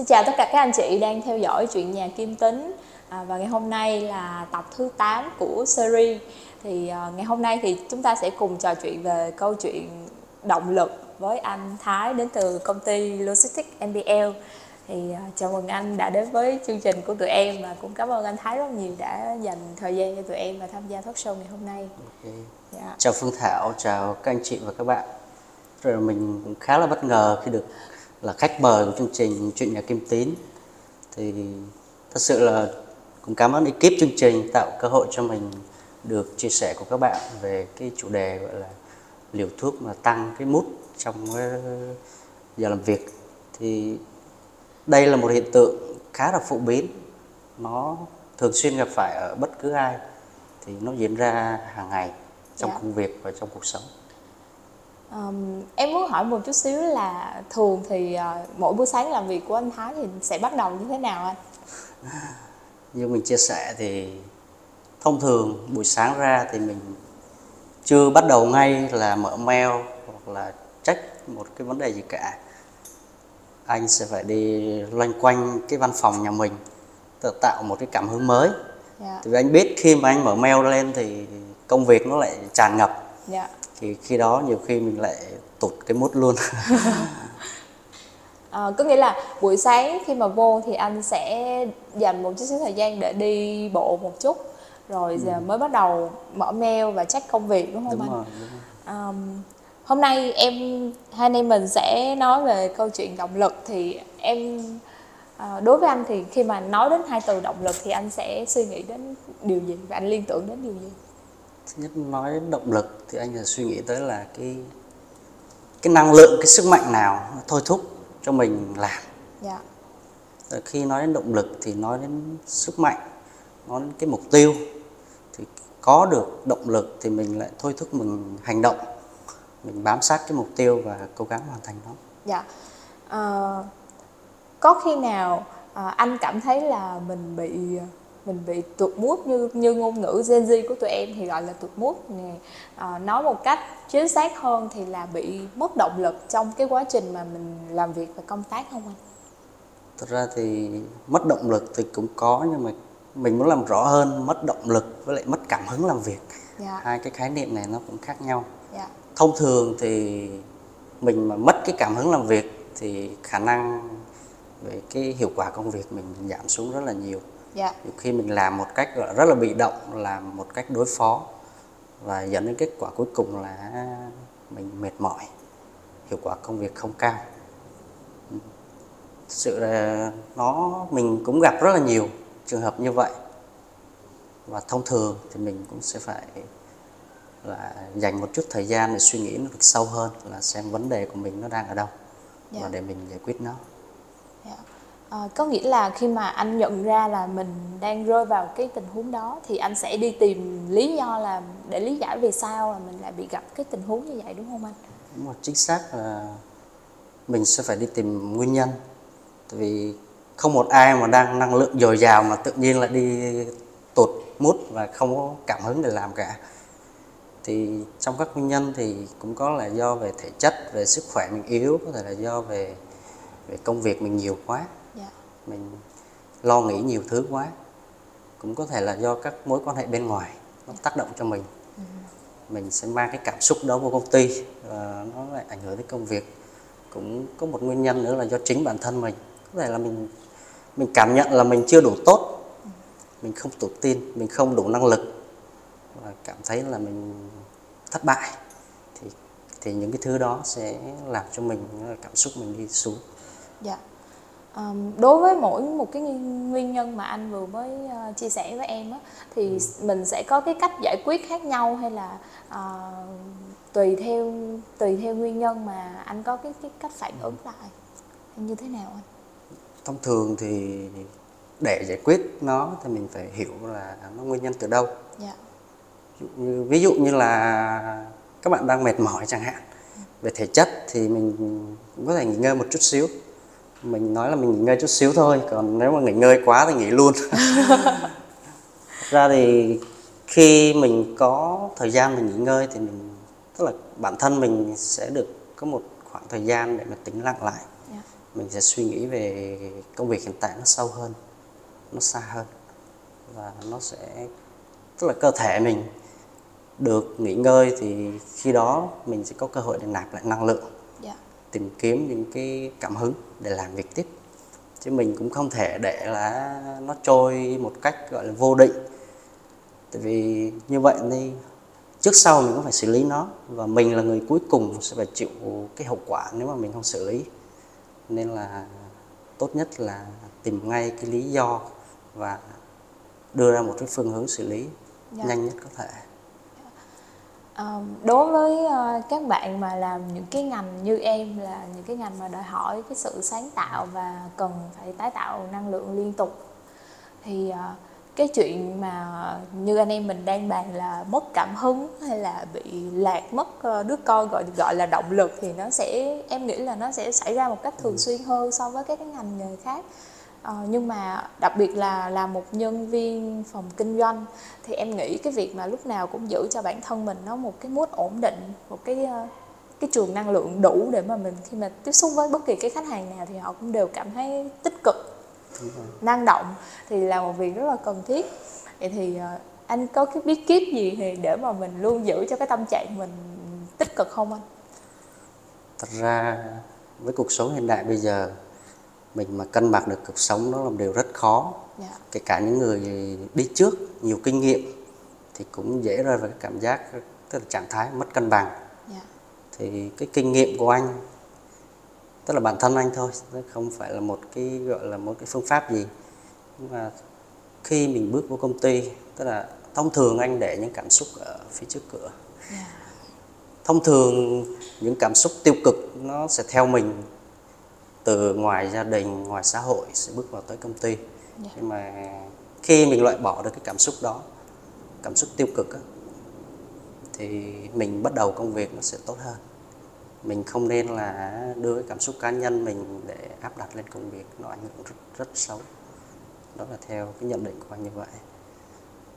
Xin chào tất cả các anh chị đang theo dõi chuyện nhà Kim Tính à, và ngày hôm nay là tập thứ 8 của series thì à, ngày hôm nay thì chúng ta sẽ cùng trò chuyện về câu chuyện động lực với anh Thái đến từ công ty Logistics MBL thì à, chào mừng anh đã đến với chương trình của tụi em và cũng cảm ơn anh Thái rất nhiều đã dành thời gian cho tụi em và tham gia talk show ngày hôm nay. Okay. Dạ. Chào Phương Thảo, chào các anh chị và các bạn. Rồi mình cũng khá là bất ngờ khi được là khách mời của chương trình chuyện nhà Kim Tín. Thì thật sự là cũng cảm ơn ekip chương trình tạo cơ hội cho mình được chia sẻ của các bạn về cái chủ đề gọi là liều thuốc mà tăng cái mút trong giờ làm việc. Thì đây là một hiện tượng khá là phổ biến. Nó thường xuyên gặp phải ở bất cứ ai. Thì nó diễn ra hàng ngày trong dạ. công việc và trong cuộc sống Um, em muốn hỏi một chút xíu là thường thì uh, mỗi buổi sáng làm việc của anh Thái thì sẽ bắt đầu như thế nào anh? Như mình chia sẻ thì thông thường buổi sáng ra thì mình chưa bắt đầu ngay là mở mail hoặc là check một cái vấn đề gì cả anh sẽ phải đi loanh quanh cái văn phòng nhà mình tự tạo một cái cảm hứng mới yeah. Dạ. thì anh biết khi mà anh mở mail lên thì công việc nó lại tràn ngập yeah dạ thì khi đó nhiều khi mình lại tụt cái mút luôn à, có nghĩa là buổi sáng khi mà vô thì anh sẽ dành một chút xíu thời gian để đi bộ một chút rồi ừ. giờ mới bắt đầu mở mail và check công việc đúng không đúng anh? Rồi, đúng rồi. Um, hôm nay em hai anh em mình sẽ nói về câu chuyện động lực thì em à, đối với anh thì khi mà nói đến hai từ động lực thì anh sẽ suy nghĩ đến điều gì và anh liên tưởng đến điều gì? Thứ nhất nói động lực thì anh là suy nghĩ tới là cái cái năng lượng cái sức mạnh nào thôi thúc cho mình làm. Dạ. Rồi khi nói đến động lực thì nói đến sức mạnh nói đến cái mục tiêu. Thì có được động lực thì mình lại thôi thúc mình hành động mình bám sát cái mục tiêu và cố gắng hoàn thành nó. Dạ. À, có khi nào à, anh cảm thấy là mình bị mình bị tụt mút như như ngôn ngữ Gen Z của tụi em thì gọi là tụt mút nè à, nói một cách chính xác hơn thì là bị mất động lực trong cái quá trình mà mình làm việc và công tác không anh? Thật ra thì mất động lực thì cũng có nhưng mà mình muốn làm rõ hơn mất động lực với lại mất cảm hứng làm việc dạ. hai cái khái niệm này nó cũng khác nhau dạ. thông thường thì mình mà mất cái cảm hứng làm việc thì khả năng về cái hiệu quả công việc mình giảm xuống rất là nhiều dạ. khi mình làm một cách rất là bị động làm một cách đối phó và dẫn đến kết quả cuối cùng là mình mệt mỏi hiệu quả công việc không cao thực sự là nó mình cũng gặp rất là nhiều trường hợp như vậy và thông thường thì mình cũng sẽ phải là dành một chút thời gian để suy nghĩ nó được sâu hơn là xem vấn đề của mình nó đang ở đâu dạ. và để mình giải quyết nó À, có nghĩa là khi mà anh nhận ra là mình đang rơi vào cái tình huống đó thì anh sẽ đi tìm lý do là để lý giải vì sao là mình lại bị gặp cái tình huống như vậy đúng không anh? Đúng rồi, chính xác là mình sẽ phải đi tìm nguyên nhân. Tại vì không một ai mà đang năng lượng dồi dào mà tự nhiên lại đi tụt mút và không có cảm hứng để làm cả. Thì trong các nguyên nhân thì cũng có là do về thể chất, về sức khỏe mình yếu, có thể là do về về công việc mình nhiều quá mình lo nghĩ nhiều thứ quá. Cũng có thể là do các mối quan hệ bên ngoài nó tác động cho mình. Ừ. mình sẽ mang cái cảm xúc đó vô công ty và nó lại ảnh hưởng đến công việc. Cũng có một nguyên nhân nữa là do chính bản thân mình. Có thể là mình mình cảm nhận là mình chưa đủ tốt. Mình không tự tin mình không đủ năng lực. Và cảm thấy là mình thất bại. Thì thì những cái thứ đó sẽ làm cho mình cảm xúc mình đi xuống. Dạ Um, đối với mỗi một cái nguyên nhân mà anh vừa mới uh, chia sẻ với em á thì ừ. mình sẽ có cái cách giải quyết khác nhau hay là uh, tùy theo tùy theo nguyên nhân mà anh có cái cái cách phản ứng lại như thế nào anh? Thông thường thì để giải quyết nó thì mình phải hiểu là nó nguyên nhân từ đâu. Dạ. Ví dụ như, ví dụ như là các bạn đang mệt mỏi chẳng hạn. Về thể chất thì mình cũng có thể nghỉ ngơi một chút xíu mình nói là mình nghỉ ngơi chút xíu thôi còn nếu mà nghỉ ngơi quá thì nghỉ luôn ra thì khi mình có thời gian mình nghỉ ngơi thì mình tức là bản thân mình sẽ được có một khoảng thời gian để mà tính lặng lại yeah. Mình sẽ suy nghĩ về công việc hiện tại nó sâu hơn nó xa hơn và nó sẽ tức là cơ thể mình được nghỉ ngơi thì khi đó mình sẽ có cơ hội để nạp lại năng lượng yeah. Tìm kiếm những cái cảm hứng để làm việc tiếp. Chứ mình cũng không thể để là nó trôi một cách gọi là vô định. Tại vì như vậy thì trước sau mình cũng phải xử lý nó và mình là người cuối cùng sẽ phải chịu cái hậu quả nếu mà mình không xử lý. Nên là tốt nhất là tìm ngay cái lý do và đưa ra một cái phương hướng xử lý dạ. nhanh nhất có thể đối với uh, các bạn mà làm những cái ngành như em là những cái ngành mà đòi hỏi cái sự sáng tạo và cần phải tái tạo năng lượng liên tục thì uh, cái chuyện mà như anh em mình đang bàn là mất cảm hứng hay là bị lạc mất đứa con gọi gọi là động lực thì nó sẽ em nghĩ là nó sẽ xảy ra một cách thường ừ. xuyên hơn so với các cái ngành nghề khác Ờ, nhưng mà đặc biệt là là một nhân viên phòng kinh doanh thì em nghĩ cái việc mà lúc nào cũng giữ cho bản thân mình nó một cái mút ổn định một cái ờ, cái trường năng lượng đủ để mà mình khi mà tiếp xúc với bất kỳ cái khách hàng nào thì họ cũng đều cảm thấy tích cực năng động thì là một việc rất là cần thiết. Vậy thì ờ, anh có cái bí kíp gì thì để mà mình luôn giữ cho cái tâm trạng mình tích cực không anh? Thật ra với cuộc sống hiện đại bây giờ mình mà cân bằng được cuộc sống nó là một điều rất khó yeah. Dạ. kể cả những người đi trước nhiều kinh nghiệm thì cũng dễ rơi vào cái cảm giác tức là trạng thái mất cân bằng yeah. Dạ. thì cái kinh nghiệm của anh tức là bản thân anh thôi không phải là một cái gọi là một cái phương pháp gì nhưng mà khi mình bước vào công ty tức là thông thường anh để những cảm xúc ở phía trước cửa yeah. Dạ. thông thường những cảm xúc tiêu cực nó sẽ theo mình từ ngoài gia đình ngoài xã hội sẽ bước vào tới công ty yeah. Dạ. nhưng mà khi mình loại bỏ được cái cảm xúc đó cảm xúc tiêu cực á, thì mình bắt đầu công việc nó sẽ tốt hơn mình không nên là đưa cái cảm xúc cá nhân mình để áp đặt lên công việc nó ảnh hưởng rất, rất xấu đó là theo cái nhận định của anh như vậy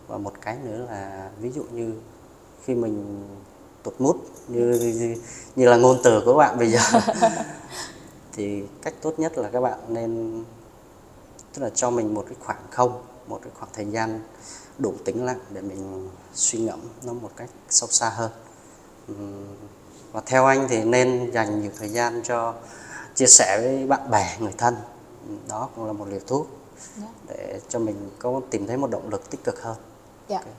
và một cái nữa là ví dụ như khi mình tụt mút như như, như là ngôn từ của bạn bây giờ thì cách tốt nhất là các bạn nên tức là cho mình một cái khoảng không một cái khoảng thời gian đủ tĩnh lặng để mình suy ngẫm nó một cách sâu xa hơn và theo anh thì nên dành nhiều thời gian cho chia sẻ với bạn bè người thân đó cũng là một liều thuốc dạ. để cho mình có tìm thấy một động lực tích cực hơn dạ. okay.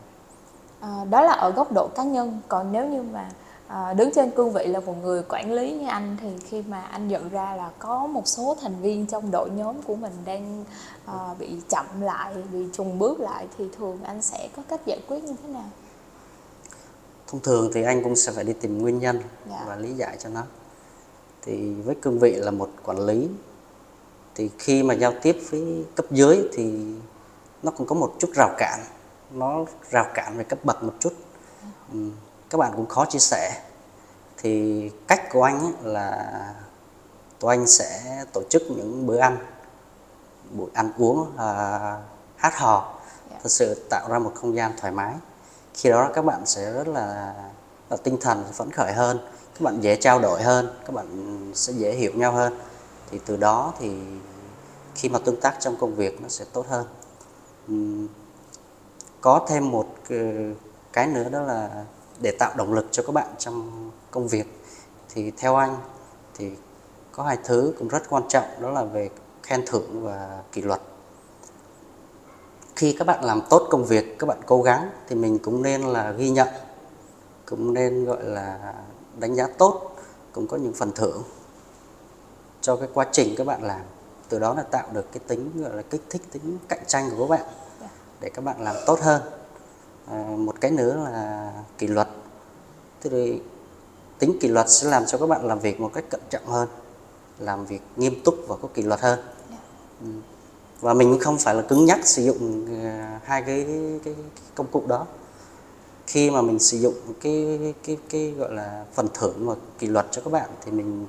à, đó là ở góc độ cá nhân còn nếu như mà à, đứng trên cương vị là một người quản lý như anh thì khi mà anh nhận ra là có một số thành viên trong đội nhóm của mình đang à, bị chậm lại bị trùng bước lại thì thường anh sẽ có cách giải quyết như thế nào? Thông thường thì anh cũng sẽ phải đi tìm nguyên nhân dạ. và lý giải cho nó. Thì với cương vị là một quản lý thì khi mà giao tiếp với cấp dưới thì nó cũng có một chút rào cản. Nó rào cản về cấp bậc một chút. Ừ các bạn cũng khó chia sẻ. Thì cách của anh là tụi anh sẽ tổ chức những bữa ăn buổi ăn uống à, hát hò. Dạ. thật sự tạo ra một không gian thoải mái. Khi đó các bạn sẽ rất là, là tinh thần phấn khởi hơn các bạn dễ trao đổi hơn các bạn sẽ dễ hiểu nhau hơn. Thì từ đó thì khi mà tương tác trong công việc nó sẽ tốt hơn. Uhm, có thêm một cái nữa đó là để tạo động lực cho các bạn trong công việc. Thì theo anh thì có hai thứ cũng rất quan trọng đó là về khen thưởng và kỷ luật. Khi các bạn làm tốt công việc các bạn cố gắng thì mình cũng nên là ghi nhận cũng nên gọi là đánh giá tốt cũng có những phần thưởng cho cái quá trình các bạn làm. Từ đó là tạo được cái tính gọi là kích thích tính cạnh tranh của các bạn để các bạn làm tốt hơn một cái nữa là kỷ luật thì tính kỷ luật sẽ làm cho các bạn làm việc một cách cẩn trọng hơn làm việc nghiêm túc và có kỷ luật hơn dạ. ừ. và mình không phải là cứng nhắc sử dụng à, hai cái, cái, cái công cụ đó khi mà mình sử dụng cái cái cái gọi là phần thưởng và kỷ luật cho các bạn thì mình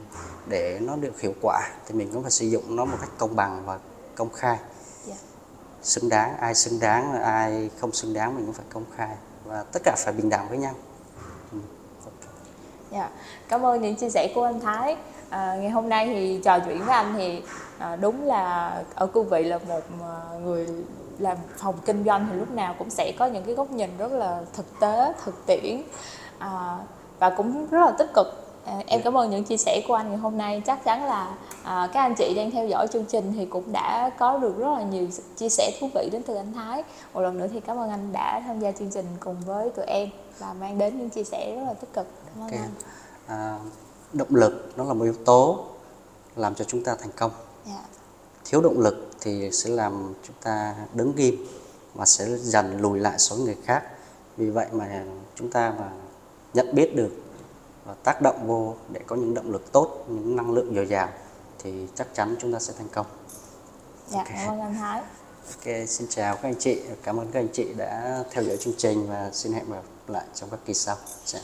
để nó được hiệu quả thì mình cũng phải sử dụng nó một cách công bằng và công khai yeah. Xứng đáng ai xứng đáng ai không xứng đáng mình cũng phải công khai. Và tất cả phải bình đẳng với nhau. Ừ. Dạ, cảm ơn những chia sẻ của anh Thái. À, ngày hôm nay thì trò chuyện với anh thì à, đúng là ở cương vị là một à, người làm phòng kinh doanh thì lúc nào cũng sẽ có những cái góc nhìn rất là thực tế, thực tiễn. À, và cũng rất là tích cực. À, em cảm ơn những chia sẻ của anh ngày hôm nay. Chắc chắn là à, các anh chị đang theo dõi chương trình thì cũng đã có được rất là nhiều chia sẻ thú vị đến từ anh Thái. Một lần nữa thì cảm ơn anh đã tham gia chương trình cùng với tụi em và mang đến những chia sẻ rất là tích cực. Cảm ơn okay. anh. À, động lực nó là một yếu tố làm cho chúng ta thành công. Yeah. Dạ. Thiếu động lực thì sẽ làm chúng ta đứng ghim và sẽ dần lùi lại với người khác. Vì vậy mà chúng ta mà nhận biết được tác động vô để có những động lực tốt, những năng lượng dồi dào thì chắc chắn chúng ta sẽ thành công. Dạ, okay. cảm ơn anh Thái. Ok, xin chào các anh chị. Cảm ơn các anh chị đã theo dõi chương trình và xin hẹn gặp lại trong các kỳ sau. Chào.